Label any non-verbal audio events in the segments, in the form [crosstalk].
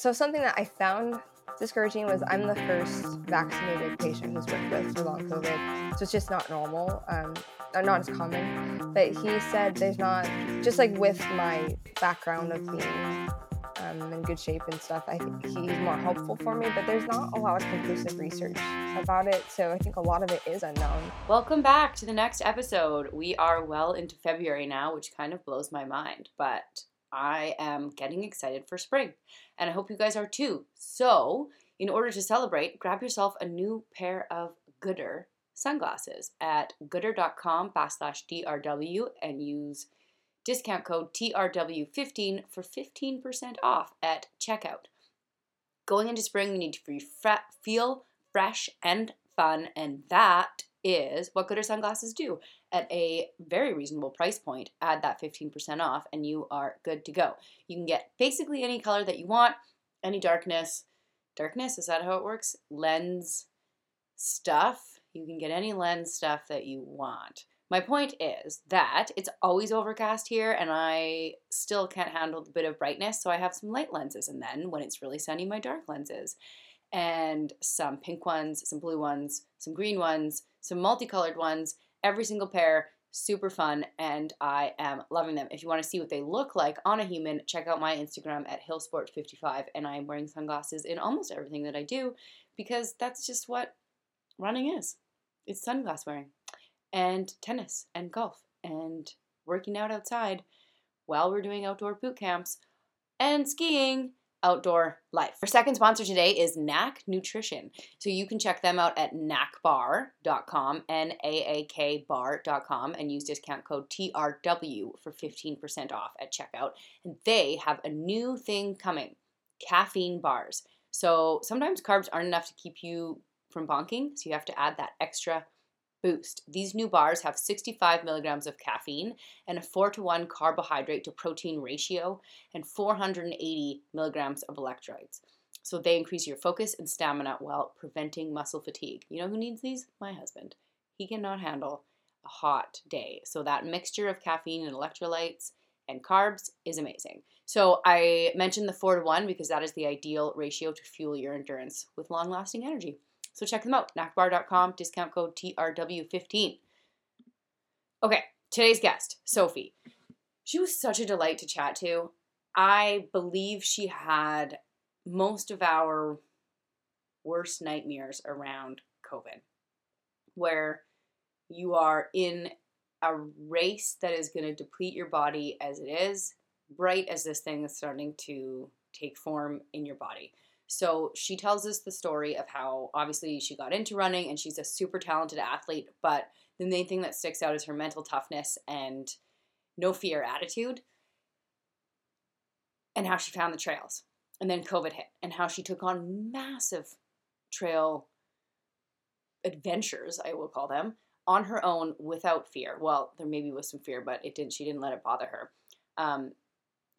so something that I found discouraging was I'm the first vaccinated patient who's worked with for long COVID, so it's just not normal, um, not as common. But he said there's not just like with my background of being um, in good shape and stuff. I think he's more helpful for me, but there's not a lot of conclusive research about it, so I think a lot of it is unknown. Welcome back to the next episode. We are well into February now, which kind of blows my mind, but I am getting excited for spring, and I hope you guys are too. So, in order to celebrate, grab yourself a new pair of Goodr sunglasses at goodr.com backslash TRW and use discount code TRW15 for 15% off at checkout. Going into spring, you need to feel fresh and fun, and that is what Goodr sunglasses do. At a very reasonable price point, add that 15% off, and you are good to go. You can get basically any color that you want, any darkness. Darkness, is that how it works? Lens stuff. You can get any lens stuff that you want. My point is that it's always overcast here and I still can't handle the bit of brightness, so I have some light lenses, and then when it's really sunny, my dark lenses. And some pink ones, some blue ones, some green ones, some multicolored ones, every single pair, super fun, and I am loving them. If you want to see what they look like on a human, check out my Instagram at hillsport55, and I'm wearing sunglasses in almost everything that I do because that's just what running is. It's sunglass wearing and tennis and golf and working out outside while we're doing outdoor boot camps and skiing outdoor life. Our second sponsor today is Naak Nutrition. So you can check them out at naakbar.com, N A A K bar.com, and use discount code TRW for 15% off at checkout. And they have a new thing coming caffeine bars. So sometimes carbs aren't enough to keep you from bonking, so you have to add that extra boost. These new bars have 65 milligrams of caffeine and a 4 to 1 carbohydrate to protein ratio and 480 milligrams of electrolytes. So they increase your focus and stamina while preventing muscle fatigue. You know who needs these? My husband. He cannot handle a hot day. So that mixture of caffeine and electrolytes and carbs is amazing. So I mentioned the 4 to 1 because that is the ideal ratio to fuel your endurance with long lasting energy. So check them out, naakbar.com, discount code TRW15. Okay, today's guest, Sophie. She was such a delight to chat to. I believe she had most of our worst nightmares around COVID, where you are in a race that is going to deplete your body as it is, right as this thing is starting to take form in your body. So she tells us the story of how obviously she got into running and she's a super talented athlete, but the main thing that sticks out is her mental toughness and no fear attitude and how she found the trails. And then COVID hit and how she took on massive trail adventures, I will call them, on her own without fear. Well, there maybe was some fear, but it didn't she didn't let it bother her. Um,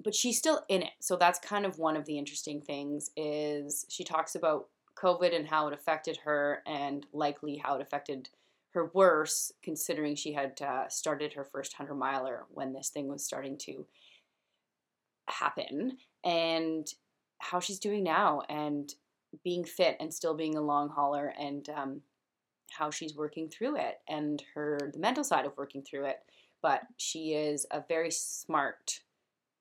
but she's still in it. So that's kind of one of the interesting things is she talks about COVID and how it affected her and likely how it affected her worse considering she had uh, started her first 100 miler when this thing was starting to happen and how she's doing now and being fit and still being a long hauler and um, how she's working through it and her the mental side of working through it but she is a very smart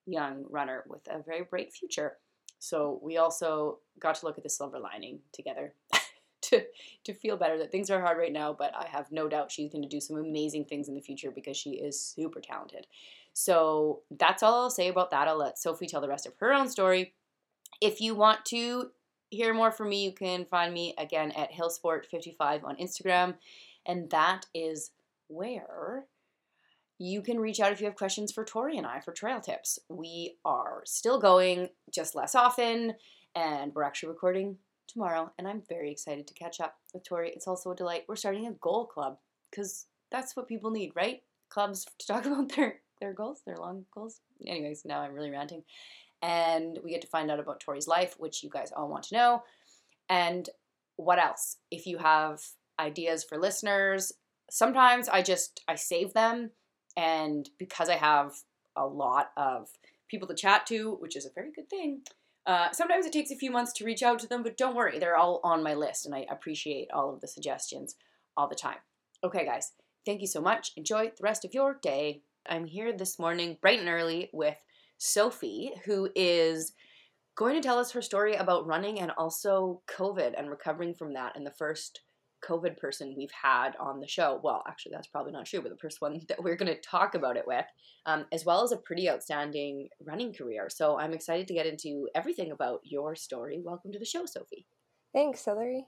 young runner with a very bright future. So we also got to look at the silver lining together [laughs] to to feel better that things are hard right now, but I have no doubt she's going to do some amazing things in the future because she is super talented. So that's all I'll say about that. I'll let Sophie tell the rest of her own story. If you want to hear more from me, you can find me again at Hillsport55 on Instagram, and that is where you can reach out if you have questions for Tori and I for trail tips. We are still going, just less often, and we're actually recording tomorrow, and I'm very excited to catch up with Tori. It's also a delight. We're starting a goal club because that's what people need, right? Clubs to talk [laughs] about their their goals, their long goals. Anyways, now I'm really ranting. And we get to find out about Tori's life, which you guys all want to know. And what else? If you have ideas for listeners, sometimes I just I save them and because I have a lot of people to chat to, which is a very good thing, Uh, sometimes it takes a few months to reach out to them, but don't worry, they're all on my list, and I appreciate all of the suggestions all the time. Okay, guys, thank you so much. Enjoy the rest of your day. I'm here this morning, bright and early, with Sophie, who is going to tell us her story about running and also COVID and recovering from that in the first COVID person we've had on the show. Well, actually, that's probably not true, but the first one [laughs] that we're going to talk about it with, um, as well as a pretty outstanding running career. So I'm excited to get into everything about your story. Welcome to the show, Sophie. Thanks, Hillary.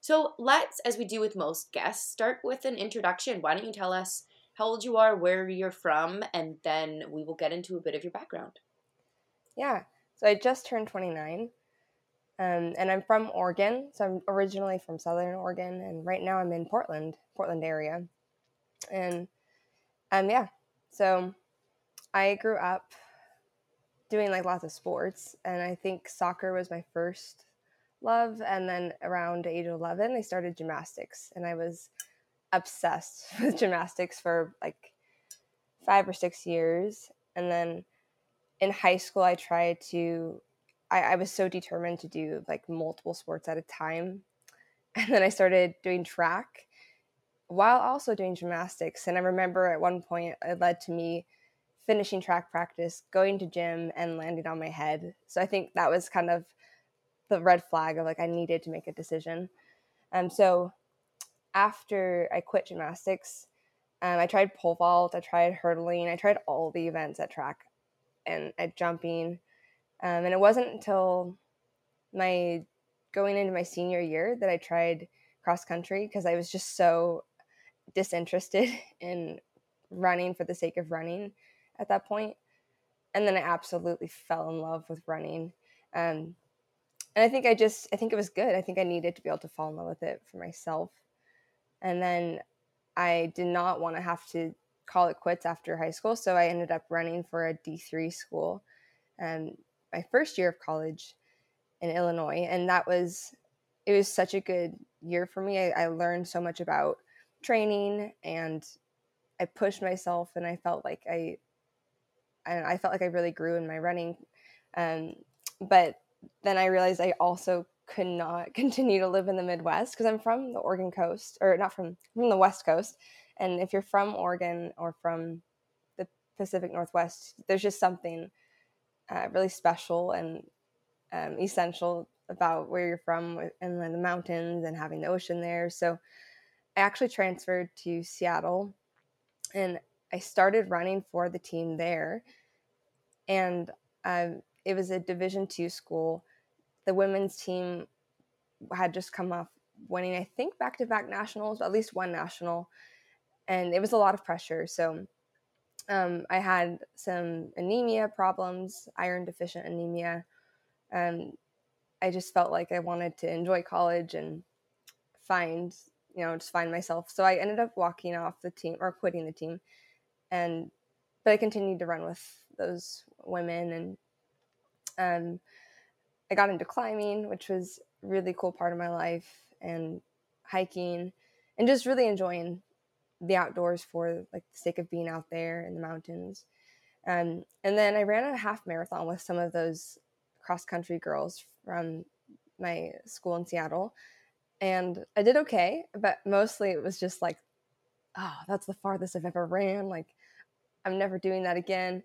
So let's, as we do with most guests, start with an introduction. Why don't you tell us how old you are, where you're from, and then we will get into a bit of your background. Yeah. So I just turned 29. Um, and I'm from Oregon. So I'm originally from Southern Oregon, and right now I'm in Portland, Portland area. And um, yeah, so I grew up doing like lots of sports, and I think soccer was my first love. And then around age 11, I started gymnastics, and I was obsessed [laughs] with gymnastics for like five or six years. And then in high school, I tried to I, I was so determined to do like multiple sports at a time. [laughs] And then I started doing track while also doing gymnastics. And I remember at one point it led to me finishing track practice, going to gym, and landing on my head. So I think that was kind of the red flag of like I needed to make a decision. Um, so after I quit gymnastics, um, I tried pole vault, I tried hurdling, I tried all the events at track and at jumping. Um, and it wasn't until my going into my senior year that I tried cross country because I was just so disinterested [laughs] in running for the sake of running at that point. And then I absolutely fell in love with running. Um, and I think I just, I think it was good. I think I needed to be able to fall in love with it for myself. And then I did not want to have to call it quits after high school. So I ended up running for a D3 school. Um, my first year of college in Illinois, and that was it was such a good year for me. I, I learned so much about training, and I pushed myself, and I felt like I I, I felt like I really grew in my running. Um, but then I realized I also could not [laughs] continue to live in the Midwest because I'm from the Oregon coast, or not from from the West Coast. And if you're from Oregon or from the Pacific Northwest, there's just something uh, really special and um, essential about where you're from and the mountains and having the ocean there. So I actually transferred to Seattle and I started running for the team there. And um, it was a Division two school. The women's team had just come off winning, I think, back to back nationals, at least one national. And it was a lot of pressure. So um, I had some anemia problems, iron deficient anemia. Um, I just felt like I wanted to enjoy college and find, you know, just find myself. So I ended up walking off the team or quitting the team, and but I continued to run with those women, and um, I got into climbing, which was really cool part of my life, and hiking, and just really enjoying the outdoors for like the sake of being out there in the mountains. Um, and then I ran a half marathon with some of those cross country girls from my school in Seattle. And I did okay, but mostly it was just like, oh, that's the farthest I've ever ran. Like, I'm never doing that again.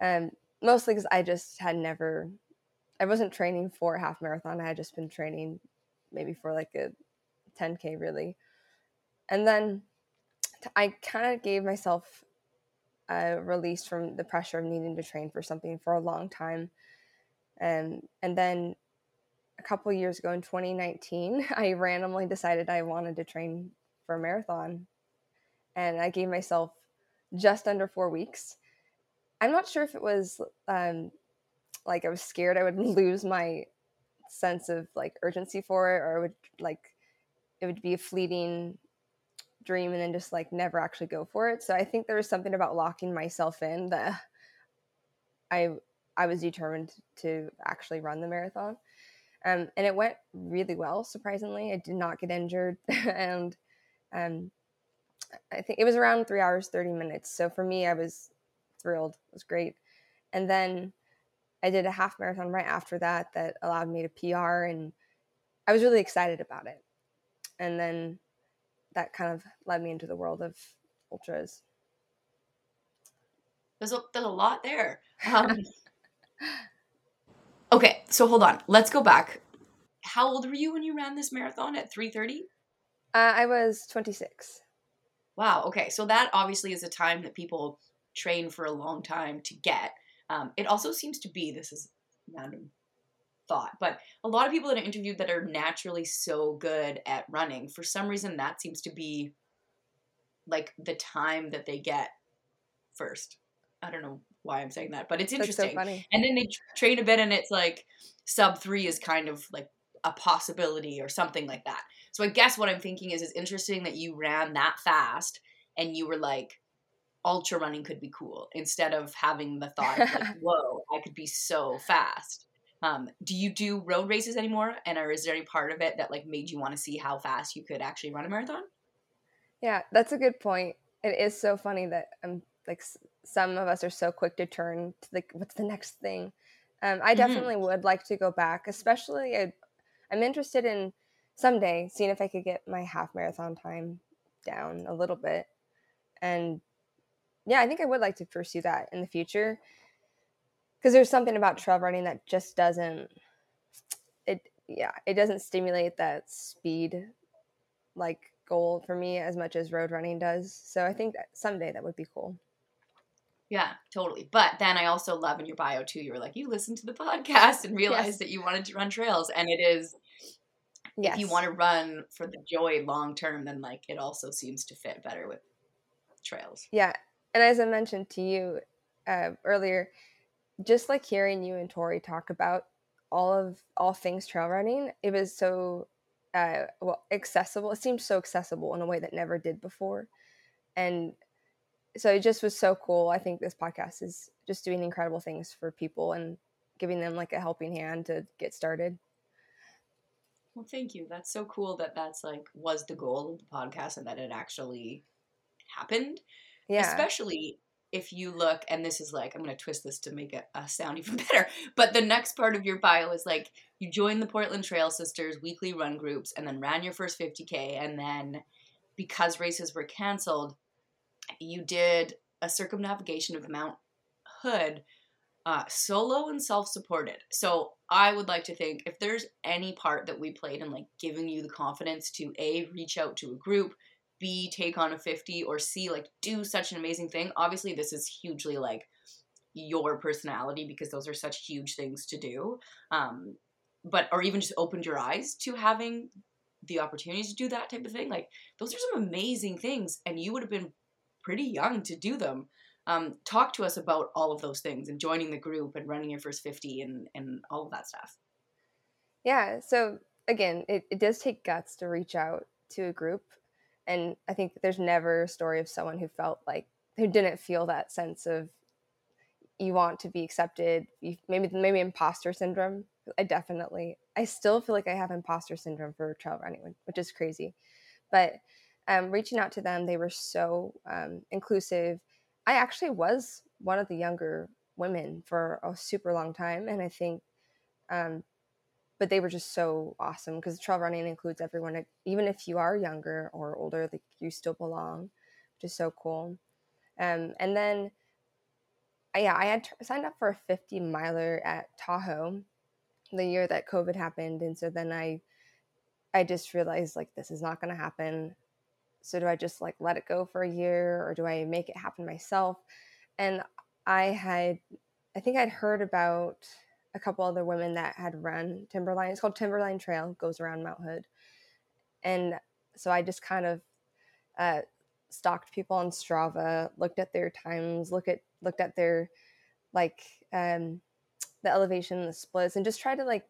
And um, mostly because I just had never, I wasn't training for a half marathon. I had just been training maybe for like a 10K really. And then I kind of gave myself a release from the pressure of needing to train for something for a long time. Um, and then a couple years ago in 2019, [laughs] I randomly decided I wanted to train for a marathon. And I gave myself just under four weeks. I'm not sure if it was um, like I was scared I would [laughs] lose my sense of like urgency for it or it would like it would be a fleeting dream and then just like never actually go for it. So I think there was something about locking myself in that I I was determined to actually run the marathon. Um, and it went really well, surprisingly. I did not get injured. [laughs] and um, I think it was around three hours, 30 minutes. So for me, I was thrilled. It was great. And then I did a half marathon right after that that allowed me to PR, and I was really excited about it. And then that kind of led me into the world of ultras. There's a, there's a lot there. [laughs] Um, okay, so hold on. Let's go back. How old were you when you ran this marathon at 3:30? Uh, I was 26. Wow. Okay, so that obviously is a time that people train for a long time to get. Um, it also seems to be this is random thought, but a lot of people that are interviewed that are naturally so good at running, for some reason, that seems to be like the time that they get first. I don't know why I'm saying that, but it's interesting. So and then they train a bit, and it's like sub three is kind of like a possibility or something like that. So I guess what I'm thinking is it's interesting that you ran that fast and you were like, ultra running could be cool instead of having the thought like, [laughs] whoa, I could be so fast. Um, do you do road races anymore? And or is there any part of it that like made you want to see how fast you could actually run a marathon? Yeah, that's a good point. It is so funny that I'm like some of us are so quick to turn to like what's the next thing. Um, I mm-hmm. definitely mm-hmm. would like to go back, especially I, I'm interested in someday seeing if I could get my half marathon time down a little bit. And yeah, I think I would like to pursue that in the future because there's something about trail running that just doesn't it yeah it doesn't stimulate that speed like goal for me as much as road running does. So i think that someday that would be cool. Yeah totally. But then i also love in your bio too you were like you listened to the podcast and realized yes. that you wanted to run trails. And it is yes. if you want to run for the joy long term then like it also seems to fit better with trails. Yeah and as i mentioned to you uh, earlier just like hearing you and Tori talk about all of all things trail running, it was so uh, well accessible. It seemed so accessible in a way that never did before, and so it just was so cool. I think this podcast is just doing incredible things for people and giving them like a helping hand to get started. Well, thank you. That's so cool that that's like was the goal of the podcast and that it actually happened. Yeah. Especially if you look, and this is like, I'm going to twist this to make it uh, sound even [laughs] better, but the next part of your bio is like, you joined the Portland Trail Sisters weekly run groups and then ran your first 50K. And then because races were canceled, you did a circumnavigation of Mount Hood uh, solo and self supported. So I would like to think if there's any part that we played in like giving you the confidence to A, reach out to a group, B take on a 50 or C like do such an amazing thing. Obviously this is hugely like your personality because those are such huge things to do. Um but or even just opened your eyes to having the opportunity to do that type of thing. Like those are some amazing things and you would have been pretty young to do them. Um, talk to us about all of those things and joining the group and running your first 50 and, and all of that stuff. Yeah. So again, it, it does take guts to reach out to a group and i think there's never a story of someone who felt like who didn't feel that sense of you want to be accepted. You, maybe maybe imposter syndrome. I definitely i still feel like i have imposter syndrome for trail running which is crazy. But um, reaching out to them they were so um, inclusive. I actually was one of the younger women for a super long time and i think um, but they were just so awesome because trail running includes everyone even if you are younger or older like you still belong which is so cool. Um, and then uh, yeah i had t- signed up for a 50 miler at tahoe the year that covid happened and so then i i just realized like this is not going to happen. So do i just like let it go for a year or do i make it happen myself? And i had i think i'd heard about a couple other women that had run Timberline. It's called Timberline Trail, goes around Mount Hood. And so I just kind of uh, stalked people on Strava, looked at their times, look at looked at their like um, the elevation, the splits, and just tried to like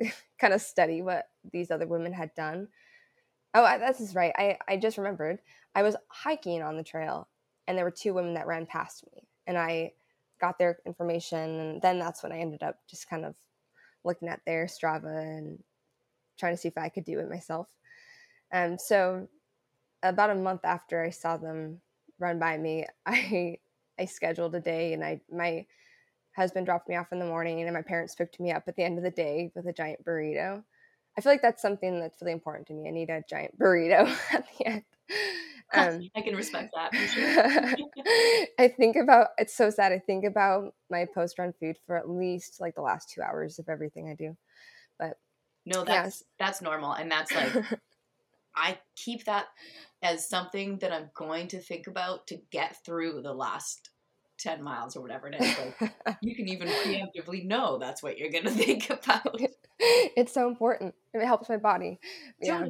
[laughs] kind of study what these other women had done. Oh, that's is right. I I just remembered. I was hiking on the trail, and there were two women that ran past me, and I got their information and then that's when i ended up just kind of looking at their strava and trying to see if i could do it myself and um, so about a month after i saw them run by me [laughs] i i scheduled a day and i my husband dropped me off in the morning and my parents picked me up at the end of the day with a giant burrito. I feel like that's something that's really important to me. I need a giant burrito [laughs] at the end. [laughs] Um, I can respect that. Sure. [laughs] I think about it's so sad. I think about my post run food for at least like the last two hours of everything I do. But no, that's that's normal, and that's like [laughs] I keep that as something that I'm going to think about to get through the last 10 miles or whatever it is. Like, you can even preemptively know that's what you're going to think about. It's so important. It helps my body. Yeah.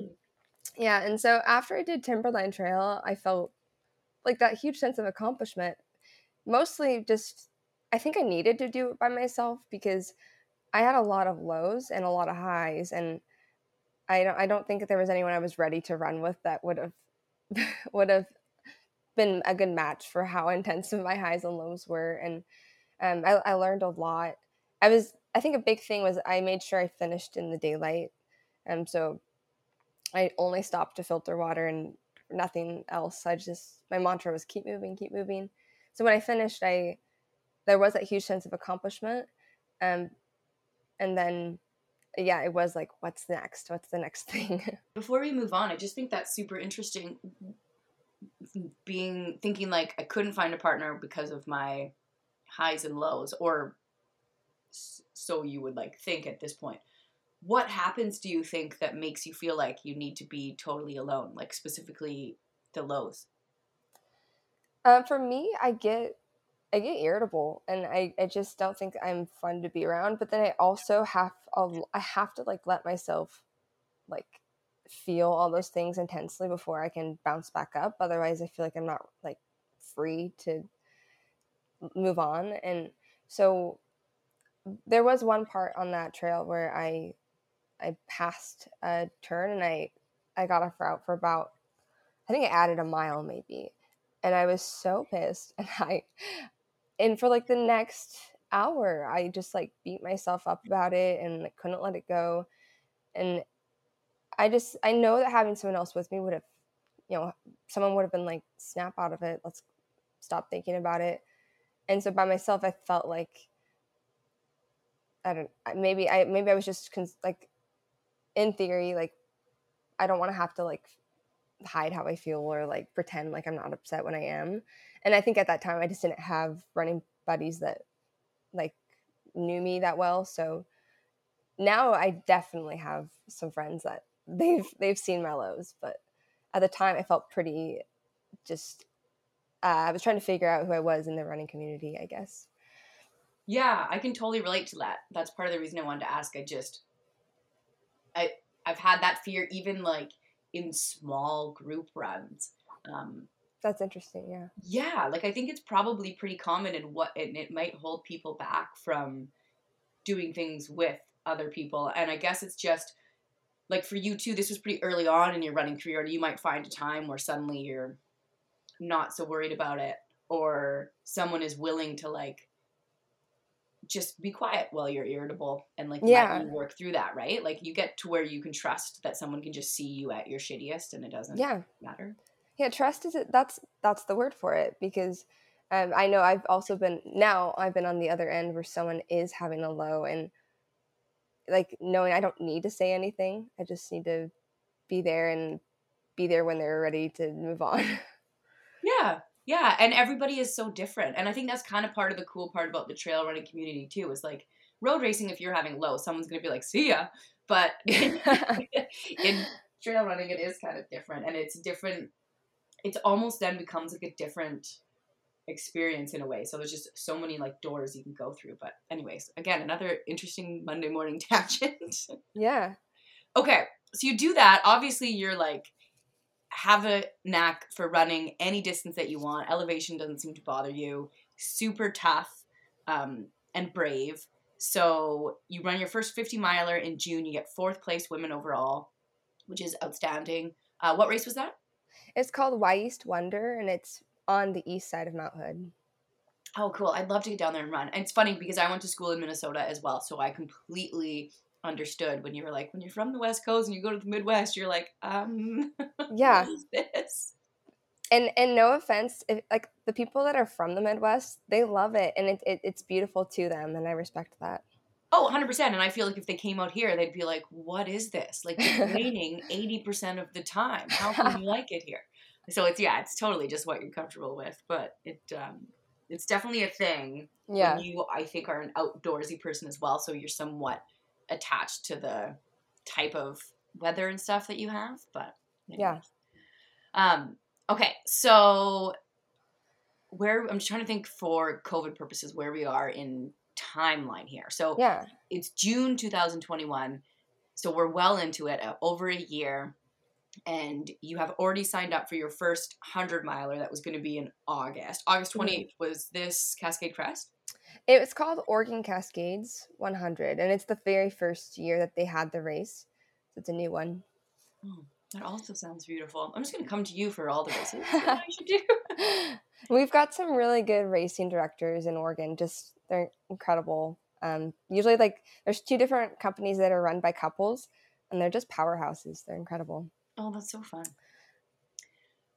Yeah. And so after I did Timberline Trail, I felt like that huge sense of accomplishment. Mostly just, I think I needed to do it by myself because I had a lot of lows and a lot of highs. And I don't, I don't think that there was anyone I was ready to run with that would have [laughs] would have been a good match for how intense my highs and lows were. And um, I, I learned a lot. I was, I think a big thing was I made sure I finished in the daylight. And um, so I only stopped to filter water and nothing else. I just, my mantra was keep moving, keep moving. So when I finished, I, there was that huge sense of accomplishment. Um, and then yeah, it was like, what's next? What's the next [laughs] thing? Before we move on, I just think that's super interesting. Being thinking like I couldn't find a partner because of my highs and lows, or so you would like think at this point. What happens, do you think, that makes you feel like you need to be totally alone? Like specifically the lows. Uh, for me, I get I get irritable and I, I just don't think I'm fun to be around. But then I also have I have to like let myself like feel all those things intensely before I can bounce back up. Otherwise, I feel like I'm not like free to move on. And so there was one part on that trail where I I passed a turn and I I got off route for about I think I added a mile maybe. And I was so pissed [laughs] and I and for like the next hour i just like beat myself up about it and like, couldn't let it go. And i just i know that having someone else with me would have you know someone would have been like snap out of it. Let's stop thinking about it. And so by myself i felt like i don't maybe i maybe i was just cons- like in theory like i don't want to have to like hide how i feel or like pretend like i'm not upset when i am and I think at that time I just didn't have running buddies that like knew me that well. So now I definitely have some friends that [laughs] they've they've seen my lows, but at the time I felt pretty just uh, I was trying to figure out who I was in the running community, I guess. Yeah, I can totally relate to that. That's part of the reason I wanted to ask. I just I I've had that fear even like in small group runs. Um, that's interesting, yeah. Yeah, like I think it's probably pretty common and what and it might hold people back from doing things with other people. And I guess it's just like for you too, this was pretty early on in your running career, and you might find a time where suddenly you're not so worried about it, or someone is willing to like just be quiet while you're irritable and like yeah. work through that, right? Like you get to where you can trust that someone can just see you at your shittiest and it doesn't yeah. matter yeah trust is it that's that's the word for it because um, i know i've also been now i've been on the other end where someone is having a low and like knowing i don't need to say anything i just need to be there and be there when they're ready to move on [laughs] yeah yeah and everybody is so different and i think that's kind of part of the cool part about the trail running community too is like road racing if you're having low someone's gonna be like see ya but [laughs] [laughs] in trail running it is kind of different and it's different it's almost then becomes like a different experience in a way. So there's just so many like doors you can go through. But anyways, again, another interesting Monday morning [laughs] tangent. Yeah. okay. So you do that. Obviously you're like have a knack for running any distance that you want. Elevation doesn't seem to bother you. Super tough um, and brave. So you run your first 50 miler in June. You get fourth place women overall, which is outstanding. Uh, what race was that? It's called Wyeast Wonder, and it's on the east side of Mount Hood. Oh, cool! I'd love to get down there and run. And it's funny because I went to school in Minnesota as well, so I completely understood when you were like, when you're from the West Coast and you go to the Midwest, you're like, um, [laughs] yeah, this? and and no offense, if, like the people that are from the Midwest, they love it, and it, it it's beautiful to them, and I respect that. Oh, 100%. And I feel like if they came out here, they'd be like, what is this? Like, it's raining 80% of the time. How can [laughs] you like it here? So it's, yeah, it's totally just what you're comfortable with. But it, um, it's definitely a thing. Yeah. You, I think, are an outdoorsy person as well. So you're somewhat attached to the type of weather and stuff that you have. But yeah. Um, okay. So where, I'm just trying to think for COVID purposes, where we are in timeline here. So yeah, it's June 2021. So we're well into it, uh, over a year. And you have already signed up for your first 100 miler that was going to be in August. August 28th mm-hmm. was this Cascade Crest? It was called Oregon Cascades 100, and it's the very first year that they had the race. So it's a new one. Oh, that also sounds beautiful. I'm just going to come to you for all the races. [laughs] I should do. [laughs] We've got some really good racing directors in Oregon. Just they're incredible. Um, usually, like there's two different companies that are run by couples, and they're just powerhouses. They're incredible. Oh, that's so fun.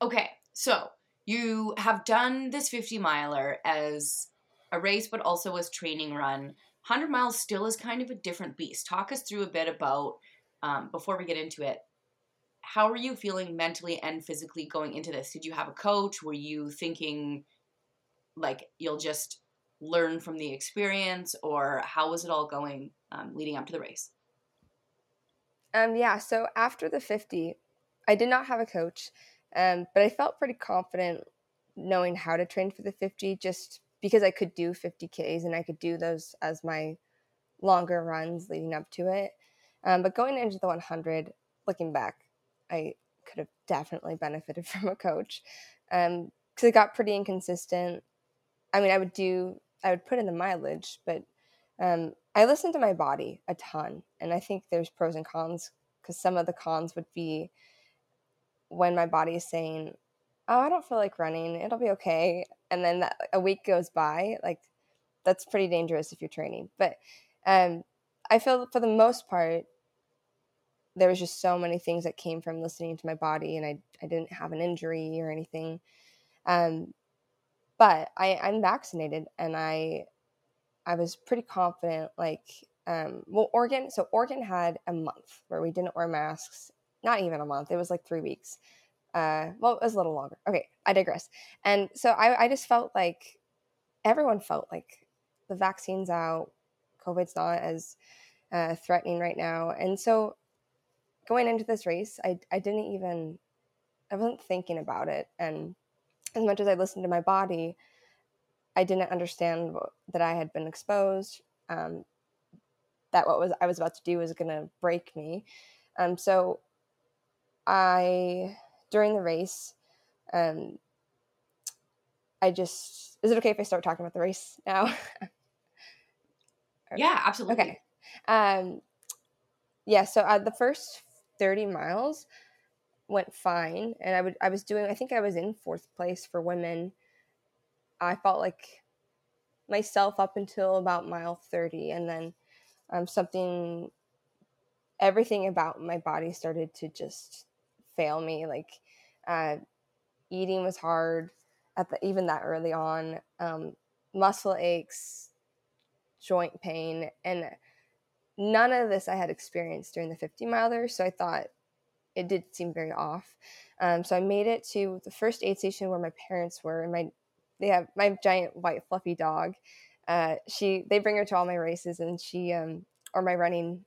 Okay, so you have done this 50 miler as a race, but also as training run. 100 miles still is kind of a different beast. Talk us through a bit about um, before we get into it. How are you feeling mentally and physically going into this? Did you have a coach? Were you thinking like you'll just learn from the experience, or how was it all going um, leading up to the race? Um, yeah, so after the 50, I did not have a coach, um, but I felt pretty confident knowing how to train for the 50 just because I could do 50Ks and I could do those as my longer runs leading up to it. Um, but going into the 100, looking back, I could have definitely benefited [laughs] from a coach because um, it got pretty inconsistent. I mean, I would do I would put in the mileage, but um, I listen to my body a ton, and I think there's pros and cons because some of the cons would be when my body is saying, "Oh, I don't feel like running. It'll be okay," and then that, a week goes by. Like that's pretty dangerous if you're training. But um, I feel for the most part, there was just so many things that came from listening to my body, and I I didn't have an injury or anything. Um, but I, I'm vaccinated and I I was pretty confident like um, well Oregon so Oregon had a month where we didn't wear masks not even a month it was like three weeks uh, well it was a little longer okay I digress and so I, I just felt like everyone felt like the vaccine's out COVID's not as uh, threatening right now and so going into this race I, I didn't even I wasn't thinking about it and as much as I listened to my body, I didn't understand that I had been exposed. Um, that what was I was about to do was going to break me. Um, so I during the race, um, I just is it okay if I start talking about the race now? [laughs] yeah, absolutely. Okay. Um, yeah. So uh, the first thirty miles, went fine and i would i was doing i think i was in fourth place for women i felt like myself up until about mile 30 and then um, something everything about my body started to just fail me like uh, eating was hard at the even that early on um, muscle aches joint pain and none of this i had experienced during the 50 miler so i thought it did seem very off. Um, so I made it to the first aid station where my parents were, and my they have my giant white fluffy dog. Uh, she they bring her to all my races, and she um, or my running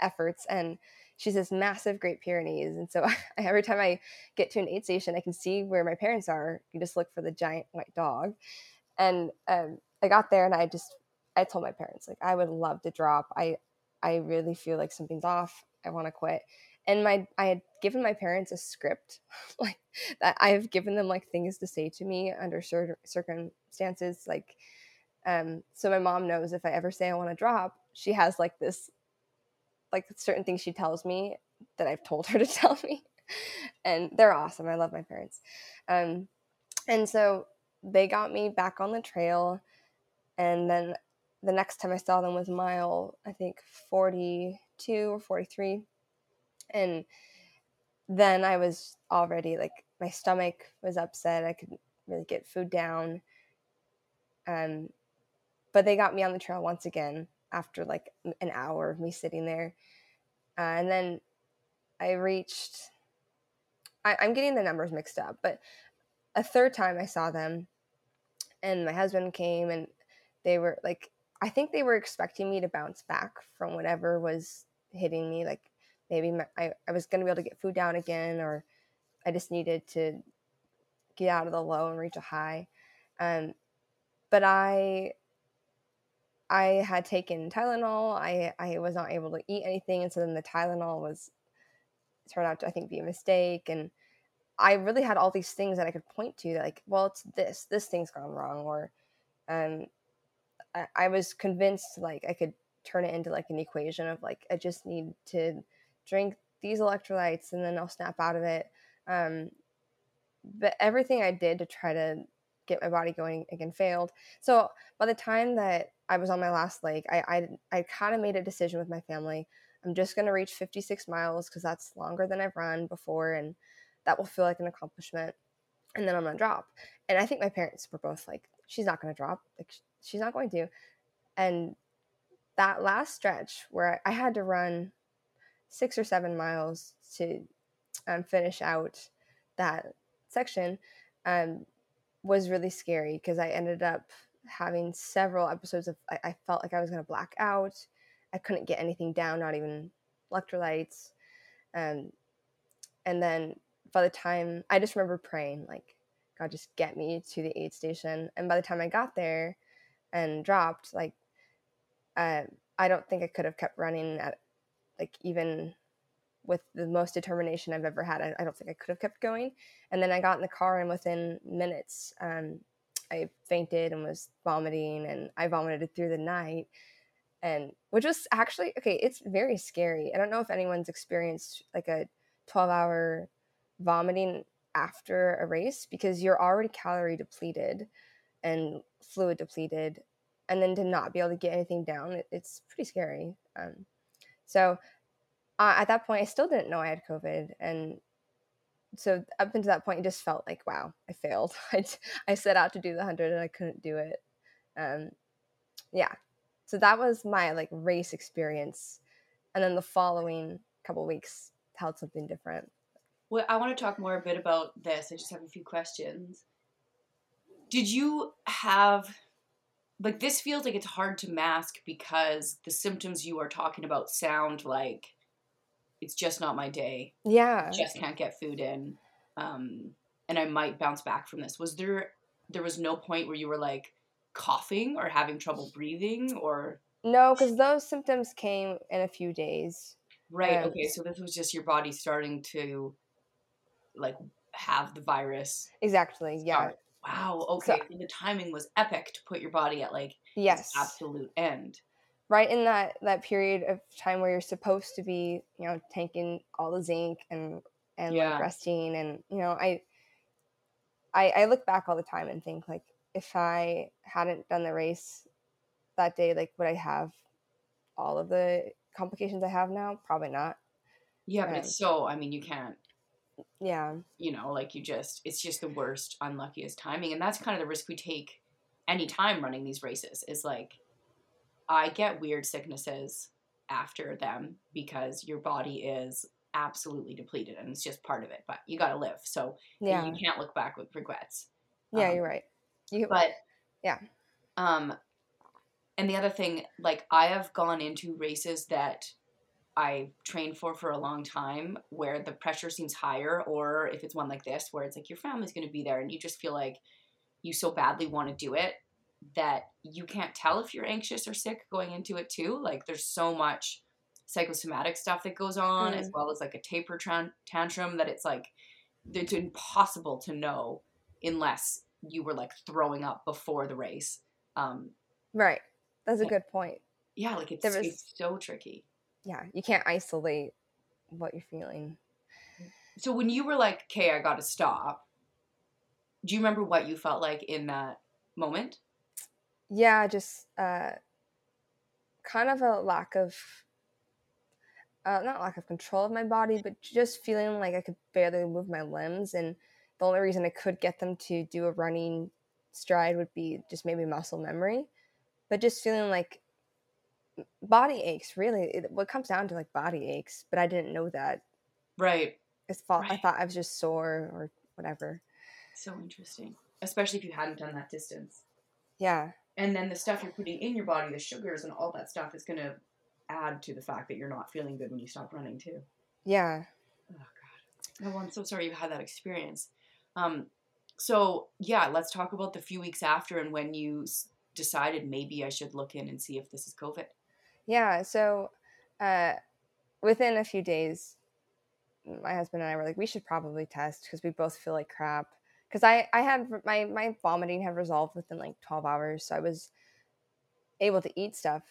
efforts, and she's this massive Great Pyrenees, and so [laughs] every time I get to an aid station, I can see where my parents are. You just look for the giant white dog, and um, I got there, and I just I told my parents like I would love to drop. I I really feel like something's off. I want to quit and my i had given my parents a script [laughs] like that i have given them like things to say to me under certain circumstances like um so my mom knows if i ever say i want to drop she has like this like certain things she tells me that i've told her to [laughs] tell me and they're awesome i love my parents um and so they got me back on the trail and then the next time i saw them was mile i think 42 or 43 and then I was already like my stomach was upset. I couldn't really get food down. Um, but they got me on the trail once again after like an hour of me sitting there. Uh, and then I reached, I, I'm getting the numbers mixed up, but a third time I saw them and my husband came and they were like, I think they were expecting me to bounce back from whatever was hitting me. Like maybe my, I, I was going to be able to get food down again, or I just needed to get out of the low and reach a high. Um, but I I had taken Tylenol. I I was not able to eat anything, and so then the Tylenol was turned out to I think be a mistake. And I really had all these things that I could point to, like, well, it's this, this thing's gone wrong, or um, I, I was convinced like I could turn it into like an equation of like I just need to drink these electrolytes and then I'll snap out of it. Um, but everything I did to try to get my body going again failed. So by the time that I was on my last leg, I I, I kind of made a decision with my family. I'm just going to reach 56 miles because that's longer than I've run before, and that will feel like an accomplishment. And then I'm gonna drop. And I think my parents were both like, "She's not gonna drop. Like she's not going to." And that last stretch where I had to run six or seven miles to um, finish out that section um, was really scary because I ended up having several episodes of I, I felt like I was going to black out. I couldn't get anything down, not even electrolytes. Um, and then by the time I just remember praying, like, God, just get me to the aid station. And by the time I got there and dropped, like, uh, I don't think I could have kept running at, like, even with the most determination I've ever had. I, I, don't think I could have kept going. And then I got in the car, and within minutes, um, I fainted and was vomiting, and I vomited through the night. And which was actually okay, it's very scary. I don't know if anyone's experienced like a 12 hour vomiting after a race because you're already calorie depleted and fluid depleted. And then to not be able to get anything down, it, it's pretty scary. Um, so uh, at that point, I still didn't know I had COVID, and so up until that point, it just felt like, wow, I failed. [laughs] I, I set out to do the hundred and I couldn't do it. Um, yeah, so that was my like race experience, and then the following couple weeks held something different. Well, I want to talk more a bit about this. I just have a few questions. Did you have like this feels like it's hard to mask because the symptoms you are talking about sound like it's just not my day. Yeah. Just can't get food in. Um, and I might bounce back from this. Was there there was no point where you were like coughing or having trouble breathing or No, because those symptoms came in a few days. Right, um, okay, so this was just your body starting to like have the virus. Exactly, yeah. Wow, okay. So, the timing was epic to put your body at like yes absolute end right in that that period of time where you're supposed to be you know taking all the zinc and and yeah. like resting and you know I, I i look back all the time and think like if i hadn't done the race that day like would i have all of the complications i have now? Probably not. Yeah but it's so i mean you can't yeah. you know like you just it's just the worst unluckiest timing and that's kind of the risk we take anytime running these races is like I get weird sicknesses after them because your body is absolutely depleted and it's just part of it. But you got to live, so yeah. you can't look back with regrets. Yeah, um, you're right. You, but yeah. Um, and the other thing, like I have gone into races that I trained for for a long time, where the pressure seems higher, or if it's one like this, where it's like your family's going to be there, and you just feel like you so badly want to do it that you can't tell if you're anxious or sick going into it too. Like there's so much psychosomatic stuff that goes on mm. as well as like a taper tantrum that it's like it's impossible to know unless you were like throwing up before the race. Um, right. That's a good point. Yeah, like it's, was, it's so tricky. Yeah, you can't isolate what you're feeling. So when you were like, "Okay, I got to stop," do you remember what you felt like in that moment? Yeah, just uh, kind of a lack of. uh, not lack of control of my body, but just feeling like I could barely move my limbs. And the only reason I could get them to do a running stride would be just maybe muscle memory. But just feeling like body aches, really, it, what comes down to like body aches, but I didn't know that. Right. It's thought, right. I thought I was just sore or whatever. So interesting, especially if you hadn't done that distance. Yeah. And then the stuff you're putting in your body, the sugars and all that stuff, is going to add to the fact that you're not feeling good when you stop running too. Yeah. Oh God. Oh, I'm so sorry you had that experience. Um, so yeah, let's talk about the few weeks after and when you s- decided maybe I should look in and see if this is COVID. Yeah. So, uh, within a few days, my husband and I were like, we should probably test because we both feel like crap. Because I, I had my my vomiting had resolved within like 12 hours, so I was able to eat stuff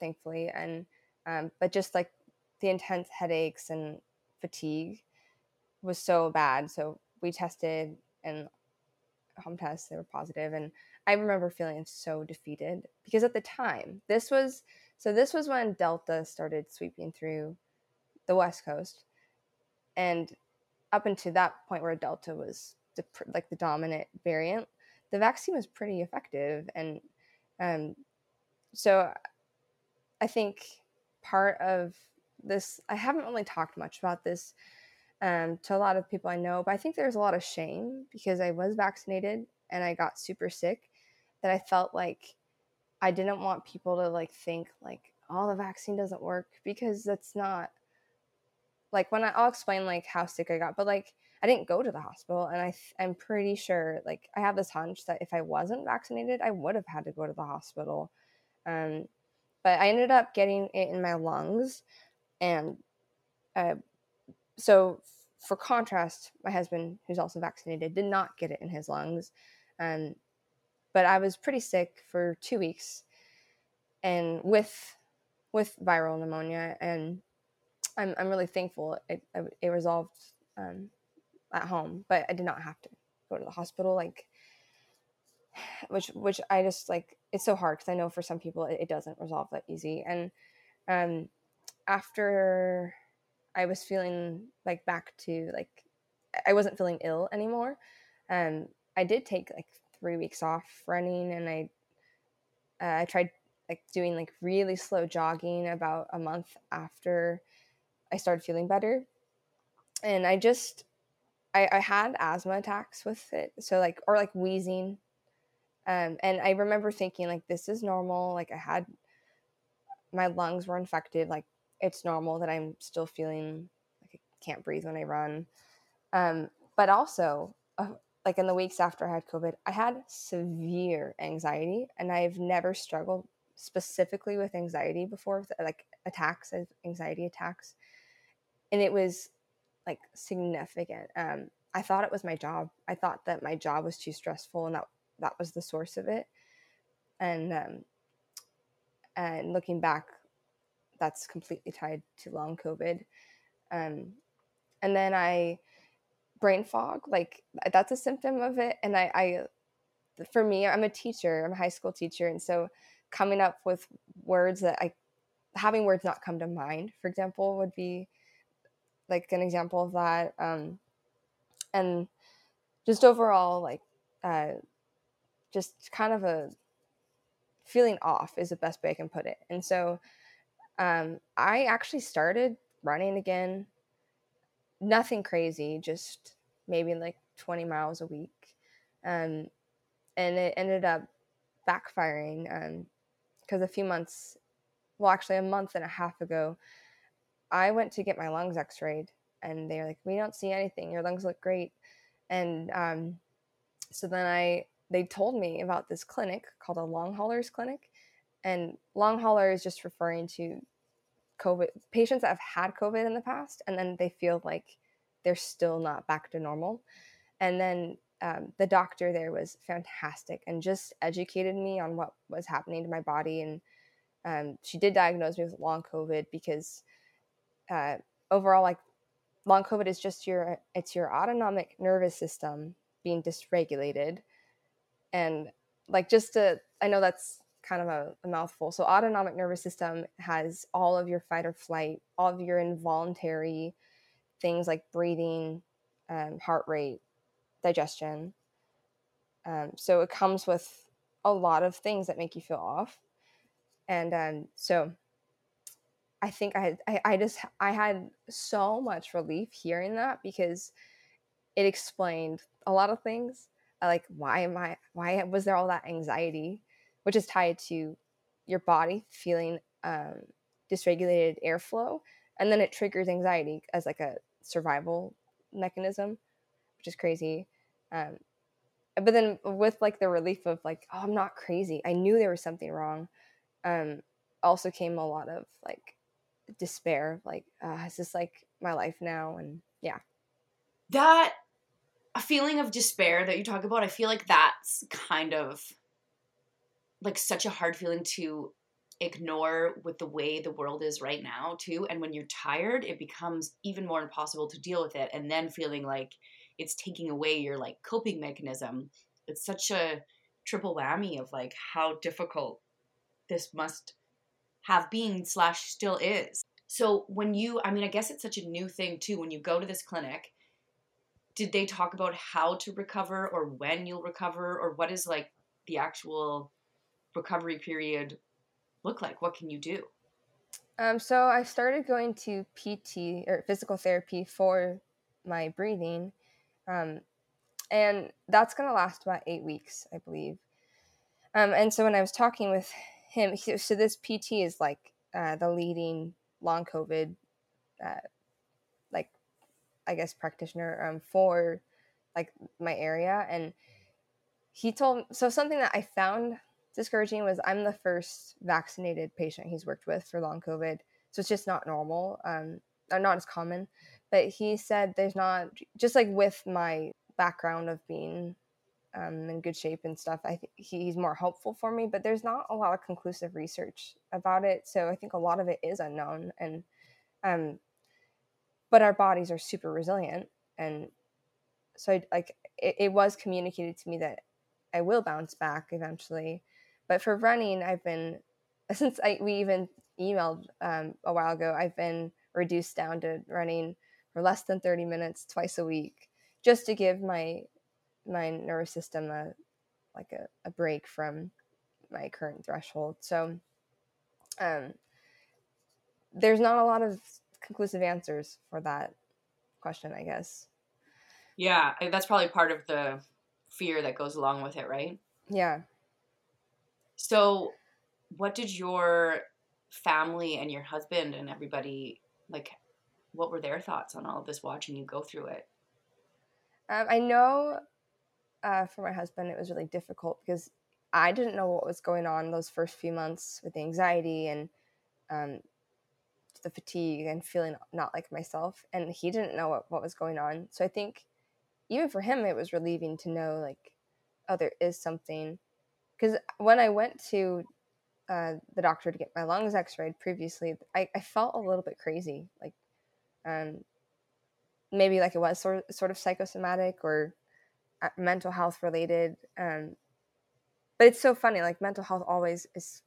thankfully. And um, but just like the intense headaches and fatigue was so bad. So we tested and home tests, they were positive. And I remember feeling so defeated because at the time, this was so this was when Delta started sweeping through the West Coast. And up until that point where Delta was the, like the dominant variant, the vaccine was pretty effective. And um, so I think part of this, I haven't really talked much about this um, to a lot of people I know, but I think there's a lot of shame because I was vaccinated and I got super sick that I felt like I didn't want people to like think like, oh, the vaccine doesn't work because that's not like when I, I'll explain like how sick I got, but like I didn't go to the hospital, and I I'm pretty sure like I have this hunch that if I wasn't vaccinated, I would have had to go to the hospital. Um, but I ended up getting it in my lungs. And uh, so, for contrast, my husband, who's also vaccinated, did not get it in his lungs. Um, but I was pretty sick for two weeks, and with with viral pneumonia, and I'm I'm really thankful it it resolved um, at home, but I did not have to go to the hospital. Like [sighs] which which I just like it's so hard because I know for some people it, it, doesn't resolve that easy. And um, after I was feeling like back to like I wasn't feeling ill anymore. Um, I did take like three weeks off running, and I uh, I tried like doing like really slow jogging about a month after I started feeling better, and I just I, I had asthma attacks with it, so like or like wheezing um, and I remember thinking, like, this is normal. Like, I had my lungs were infected. Like, it's normal that I'm still feeling like I can't breathe when I run. Um, but also, uh, like in the weeks after I had COVID, I had severe anxiety, and I've never struggled specifically with anxiety before, like attacks, of anxiety attacks. And it was like significant. Um, I thought it was my job. I thought that my job was too stressful and that that was the source of it. And um, and looking back, that's completely tied to long COVID. Um, and then I brain fog, like that's a symptom of it. And I, I, for me, I'm a teacher. I'm a high school teacher, and so coming up with words that I, having words not come to mind, for example, would be like an example of that. Um, and just overall, like uh, just kind of a feeling off is the best way I can put it. And so um, I actually started running again. Nothing crazy, just maybe like 20 miles a week. Um, and it ended up backfiring because um, a few months, well, actually, a month and a half ago, I went to get my lungs x rayed and they're like, We don't see anything. Your lungs look great. And um, so then I they told me about this clinic called a long haulers clinic. And long hauler is just referring to COVID patients that have had COVID in the past, and then they feel like they're still not back to normal. And then um, the doctor there was fantastic and just educated me on what was happening to my body. And um, she did diagnose me with long COVID because uh, overall, like long COVID is just your it's your autonomic nervous system being dysregulated and like just to i know that's kind of a, a, mouthful. So, autonomic nervous system has all of your fight or flight, all of your involuntary things like breathing, um, heart rate, digestion. Um, so, it comes with a lot of things that make you feel off. And um, so, I think I, I I just I had so much relief hearing that because it explained a lot of things like why am i why was there all that anxiety which is tied to your body feeling um, dysregulated airflow and then it triggers anxiety as like a survival mechanism which is crazy um, but then with like the relief of like oh i'm not crazy. I knew there was something wrong um, also came a lot of like despair like uh, is this like my life now and yeah. That a feeling of despair that you talk about, I feel like that's kind of like such a hard feeling to ignore with the way the world is right now too and when you're tired it becomes even more impossible to deal with it and then feeling like it's taking away your like coping mechanism. It's such a triple whammy of like how difficult this must have been slash still is. So when you i mean i guess it's such a new thing too when you go to this clinic did they talk about how to recover or when you'll recover? Or what is like the actual recovery period look like? What can you do? Um, so i started going to pt or physical therapy for my breathing um, and that's going to last about eight weeks i believe. Um, and so when i was talking with him so this pt is like uh, the leading long covid uh, like I guess practitioner um, for like my area, and he told so something that I found discouraging was I'm the first vaccinated patient he's worked with for long COVID, so it's just not normal, um, or not as common. But he said there's not just like with my background of being um, in good shape and stuff. I think he's more helpful for me, but there's not a lot of conclusive research about it. So I think a lot of it is unknown. And um, but our bodies are super resilient and so I, like it, it was communicated to me that i will bounce back eventually but for running i've been [laughs] since I, we even emailed um, a while ago i've been reduced down to running for less than 30 minutes twice a week just to give my my nervous system a like a, a break from my current threshold so um there's not a lot of conclusive answers for that question, I guess. Yeah, that's probably part of the fear that goes along with it, right? Yeah. So, what did your family and your husband and everybody like? What were their thoughts on all of this watching you go through it? Um, I know uh, for my husband, it was really difficult because I didn't know what was going on those first few months with the anxiety and um, the fatigue and feeling not like myself and he didn't know what, what was going on. So i think even for him it was relieving to know like oh there is something. Because when i went to uh, the doctor to get my lungs x-rayed previously I, I felt a little bit crazy like um, maybe like it was sort of, sort of psychosomatic or mental health related um, but it's so funny like mental health always is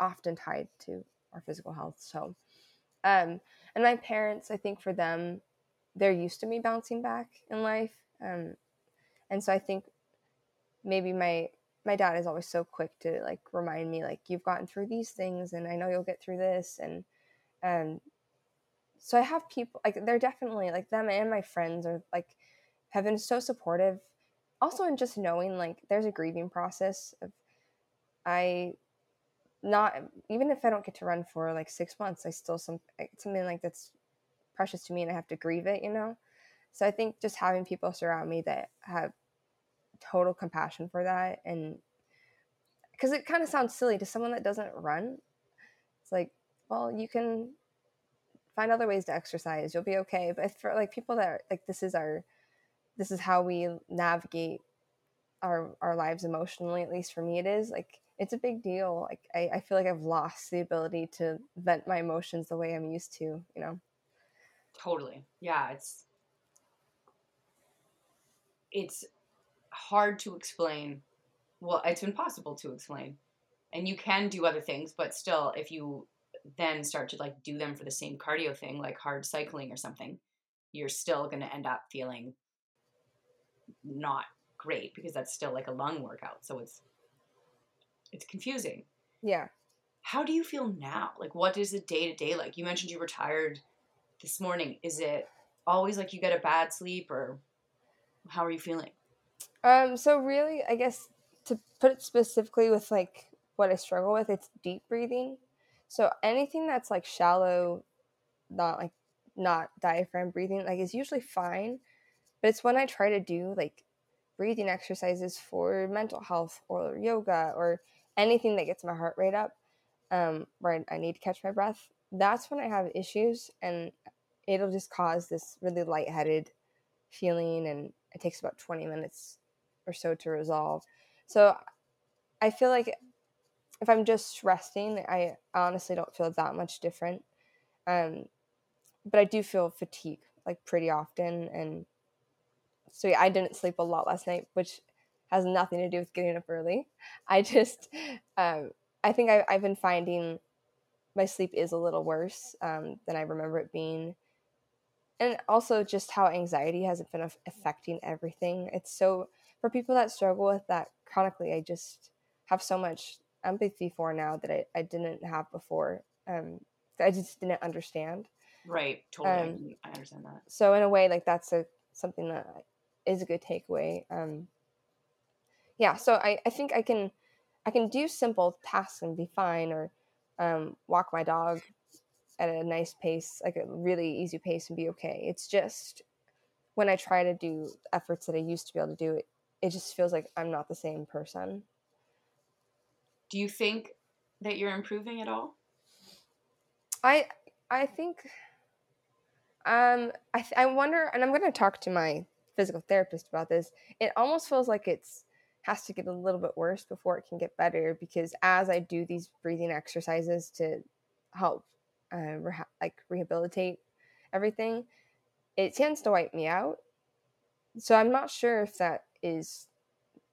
often tied to our physical health so um, and my parents, I think for them, they're used to me bouncing back in life. Um, and so I think maybe my my dad is always so quick to like remind me like you've gotten through these things and I know you'll get through this and um so I have people like they're definitely like them and my friends are like have been so supportive also in just knowing like there's a grieving process of I not even if I don't get to run for like six months, I still some eh, something like that's precious to me, and I have to grieve it, you know. So I think just having people surround me that have total compassion for that, and because it kind of sounds silly to someone that doesn't run, it's like, well, you can find other ways to exercise, you'll be okay. But for like people that are, like this is our, this is how we navigate our our lives emotionally. At least for me, it is like it's a big deal. Like I, I feel like I've lost the ability to vent my emotions the way I'm used to, you know. Totally. Yeah, it's it's hard to explain. Well, it's impossible to explain. and you can do other things, but still, if you then start to like do them for the same cardio thing, like hard cycling or something, you're still going to end up feeling not great because that's still like a lung workout. So it's it's confusing. Yeah. How do you feel now? Like what is the day to day like? You mentioned you were tired this morning. Is it always like you get a bad sleep or how are you feeling? Um so really I guess to put it specifically with like what I struggle with, it's deep breathing. So anything that's like shallow, not like not diaphragm breathing, like is usually fine. But it's when I try to do like breathing exercises for mental health or yoga or anything that gets my heart rate up, um, where I, need to catch my breath, that's when I have issues and it'll just cause this really lightheaded feeling and it takes about 20 minutes or so to resolve. So I feel like if I'm just resting, I honestly don't feel that much different. Um, but I do feel fatigue like pretty often, and so yeah, I didn't sleep a lot last night, which has nothing to do with getting up early. [laughs] I just, um, I think I, have been finding my sleep is a little worse um, than I remember it being. And also just how anxiety has been affecting everything. It's so, for people that struggle with that chronically, I just have so much empathy for now that I, I didn't have before. Um, I just didn't understand. Right. Totally. Um, I understand that. So in a way, like that's a something that is a good takeaway. Um, yeah. So I, I think I can, I can do simple tasks and be fine or um, walk my dog at a nice pace, like a really easy pace and be okay. It's just when I try to do efforts that I used to be able to do it, it just feels like I'm not the same person. Do you think that you're improving at all? I I think um I th- I wonder and I'm going to talk to my physical therapist about this. It almost feels like it's has to get a little bit worse before it can get better because as I do these breathing exercises to help uh, reha- like rehabilitate everything, it tends to wipe me out. So I'm not sure if that is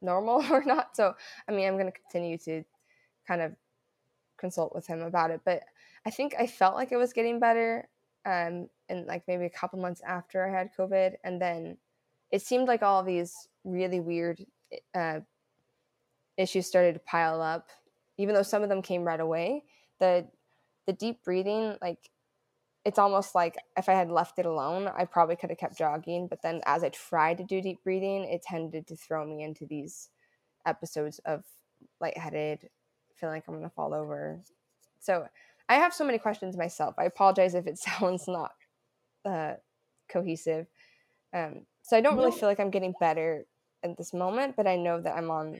normal [laughs] or not. So I mean, I'm going to continue to kind of consult with him about it. But I think I felt like it was getting better, um, and like maybe a couple months after I had COVID, and then it seemed like all these really weird uh, issues started to pile up. Even though some of them came right away, the the deep breathing, like it's almost like if I had left it alone, I probably could have kept jogging. But then as I tried to do deep breathing, it tended to throw me into these episodes of lightheaded, feeling like I'm going to fall over. So I have so many questions myself. I apologize if it [laughs] sounds not uh, cohesive. Um, so I don't really feel like I'm getting better at this moment, but I know that I'm on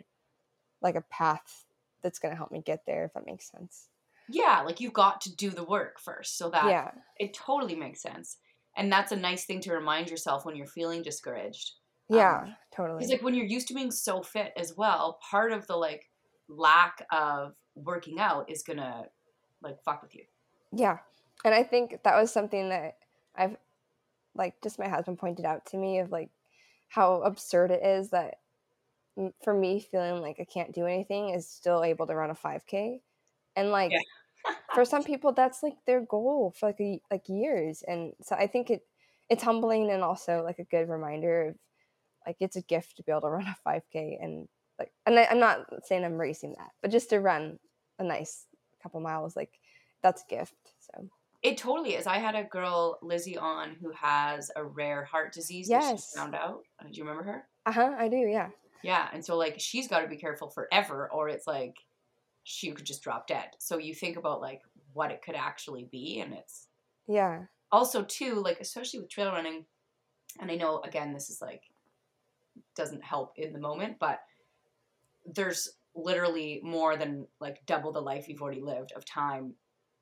like a path that's going to help me get there, if that makes sense. Yeah, like you've got to do the work first. So that yeah. it totally makes sense. And that's a nice thing to remind yourself when you're feeling discouraged. Yeah, um, totally. Because like when you're used to being so fit as well, part of the like lack of working out is gonna like fuck with you. Yeah. And I think that was something that I've like just my husband pointed out to me of like how absurd it is that for me feeling like I can't do anything is still able to run a 5k. And like yeah. for [laughs] some people that's like their goal for like a, like years and so I think it it's humbling and also like a good reminder of like it's a gift to be able to run a 5k and like and I, i'm not saying i'm racing that but just to run a nice couple miles like that's a gift so it totally is. I had a girl lizzie on who has a rare heart disease yes. that she found out. Uh, do you remember her? Uh-huh i do yeah. Yeah and so like she's got to be careful forever or it's like she could just drop dead. So you think about like what it could actually be and it's yeah. Also too like especially with trail running and i know again this is like doesn't help in the moment but there's literally more than like double the life you've already lived of time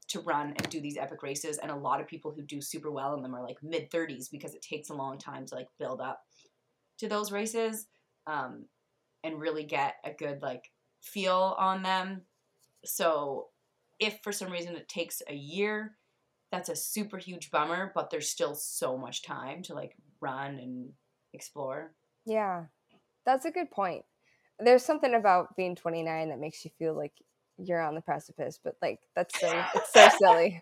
to run and do these epic races and a lot of people who do super well in them are like mid 30s because it takes a long time to like build up to those races um, and really get a good like feel on them. So if for some reason it takes a year that's a super huge bummer but there's still so much time to like run and explore. Yeah. That's a good point. There's something about being 29 that makes you feel like you're on the precipice, but like that's so it's so silly.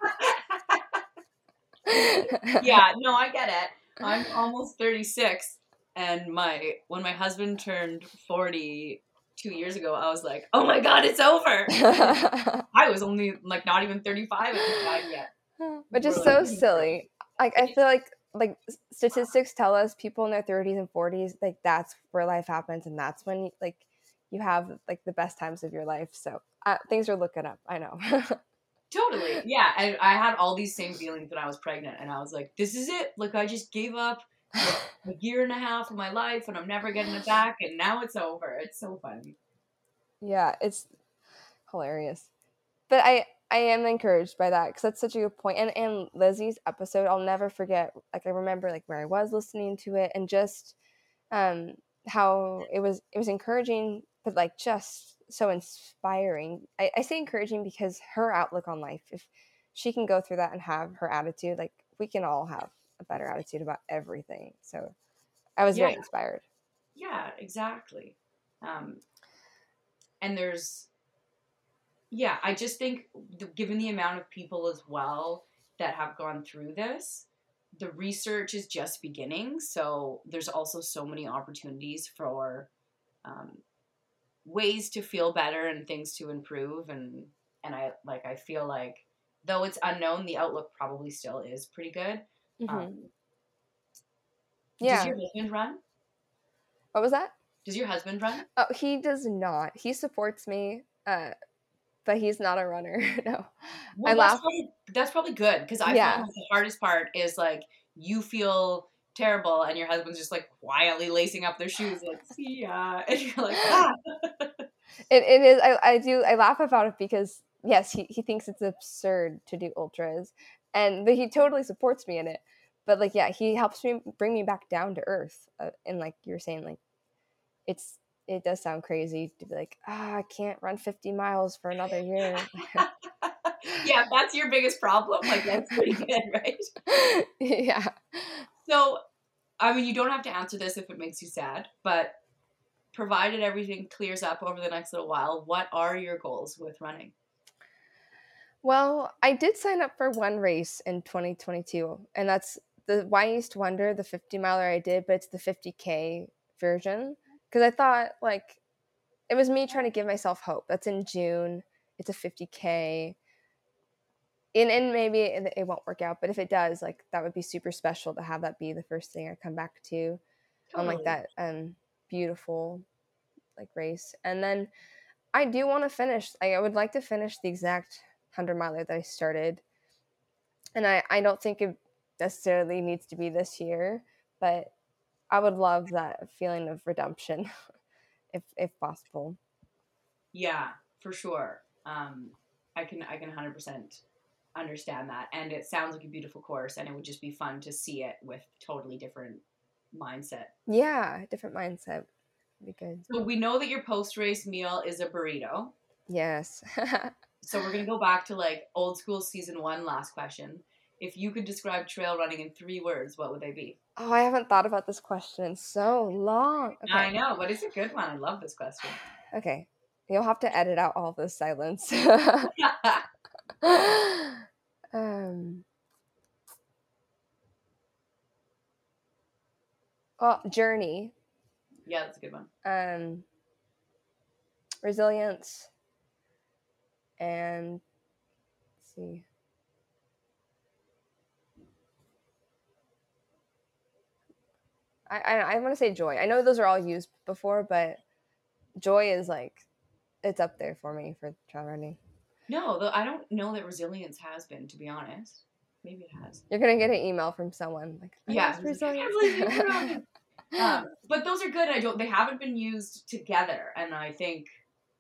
yeah, [laughs] no, I get it. I'm almost 36 and my when my husband turned 40 2 years ago, I was like, "Oh my god, it's over." [laughs] I was only like not even 35 at the time yet. Which is so silly. Like I feel like like statistics tell us people in their 30s and 40s like that's where life happens and that's when like you have like the best times of your life. So uh, things are looking up. I know. [laughs] totally. Yeah. And I had all these same feelings when I was pregnant, and I was like, this is it. Like, I just gave up a [laughs] year and a half of my life, and I'm never getting it back. And now it's over. It's so funny. Yeah. It's hilarious. But I, I am encouraged by that because that's such a good point. And and Lizzie's episode, I'll never forget. Like I remember like where I was listening to it and just um how it was it was encouraging but like just so inspiring. I, I say encouraging because her outlook on life, if she can go through that and have her attitude, like we can all have a better attitude about everything. So I was yeah. very inspired. Yeah, exactly. Um, and there's, yeah, I just think given the amount of people as well that have gone through this, the research is just beginning. So there's also so many opportunities for um, ways to feel better and things to improve and and I like I feel like though it's unknown the outlook probably still is pretty good. Mm-hmm. Um, yeah. Does your husband run? What was that? Does your husband run? Oh, he does not. He supports me, uh, but he's not a runner. [laughs] no. Well, I that's laugh. Probably, that's probably good because I yeah. find like the hardest part is like you feel terrible and your husband's just like quietly lacing up their shoes like see [laughs] ya and you're like ah. it, it is I, I do i laugh about it because yes he, he thinks it's absurd to do ultras and but he totally supports me in it but like yeah he helps me bring me back down to earth uh, and like you're saying like it's it does sound crazy to be like ah oh, i can't run 50 miles for another year. [laughs] Yeah that's your biggest problem like that's pretty [laughs] good right? Yeah so I mean, you don't have to answer this if it makes you sad, but provided everything clears up over the next little while, what are your goals with running? Well, I did sign up for one race in 2022, and that's the Wy'east Wonder, the 50 miler I did, but it's the 50K version. Because I thought, like, it was me trying to give myself hope. That's in June. It's a 50K and, and maybe it, it, won't work out but if it does like that would be super special to have that be the first thing i come back to totally. on like that um beautiful like race. And then i do want to finish I, I would like to finish the exact 100 miler that i started. And i i don't think it necessarily needs to be this year but i would love that feeling of redemption [laughs] if if possible. Yeah for sure. Um i can i can 100% understand that. And it sounds like a beautiful course, and it would just be fun to see it with totally different mindset. Yeah, different mindset. Be good. So we know that your post race meal is a burrito. Yes. [laughs] so we're gonna go back to like old school season one. Last question. If you could describe trail running in three words, what would they be? Oh, I haven't thought about this question in so long. Okay. I know, but it's a good one. I love this question. Okay. You'll have to edit out all the silence. [laughs] [laughs] um, well, journey. Yeah, that's a good one. Um, resilience, and see. I, I, I want to say joy. I know those are all used before, but joy is like it's up there for me for trail running. No, though I don't know that resilience has been, to be honest. Maybe it has. You're gonna get an email from someone like, yeah, resilience. [laughs] um, but those are good. I don't. They haven't been used together, and I think,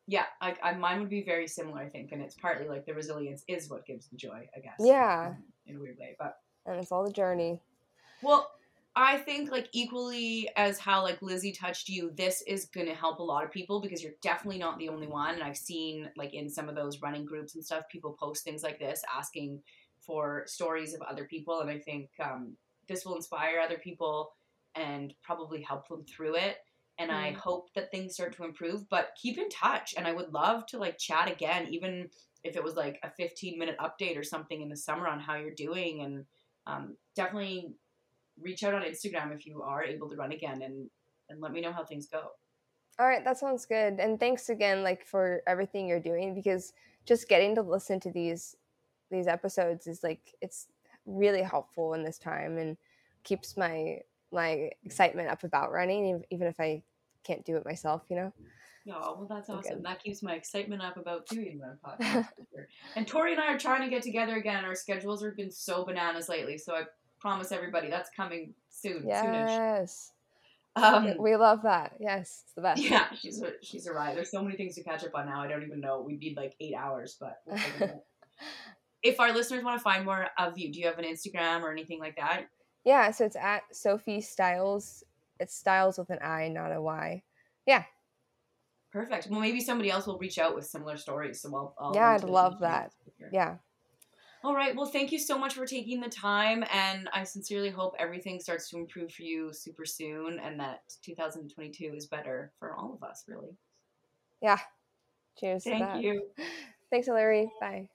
yeah, I, I, mine would be very similar. I think, and it's partly like the resilience is what gives the joy. I guess. Yeah. In a weird way, but. And it's all the journey. Well, I think like equally as how like Lizzie touched you, this is gonna help a lot of people because you're definitely not the only one. And I've seen like in some of those running groups and stuff, people post things like this asking for stories of other people, and I think um, this will inspire other people and probably help them through it. and I Mm. hope that things start to improve. But keep in touch, and I would love to like chat again, even if it was like a 15 minute update or something in the summer on how you're doing. And um, definitely reach out on Instagram if you are able to run again, and and let me know how things go. All right, that sounds good. And thanks again, like for everything you're doing, because just getting to listen to these these episodes is like it's really helpful in this time and keeps my my excitement up about running, even if I can't do it myself. You know. Oh, well, that's awesome. That keeps my excitement up about doing Run [laughs] Podcast. and Tori and I are trying to get together again. Our schedules have been so bananas lately, so I promise everybody that's coming soon. Soonish. Yes. Um, we love that. Yes, it's the best. yeah, she's a she's a ride. There's so many things to catch up on now. I don't even know. We'd need like eight hours, but we'll figure it out. [laughs] if our listeners want to find more of you, do you have an Instagram or anything like that? Yeah, so it's at Sophie Stiles. It's Stiles with an I, not a Y. Yeah. Perfect. Well, maybe somebody else will reach out with similar stories. So I'll, I'll Yeah, I'd love that. Yeah. All right. Well, thank you so much for taking the time. And I sincerely hope everything starts to improve for you super soon and that 2022 is better for all of us, really. Yeah. Cheers to Thank you. [laughs] Thanks, Hillary. Bye.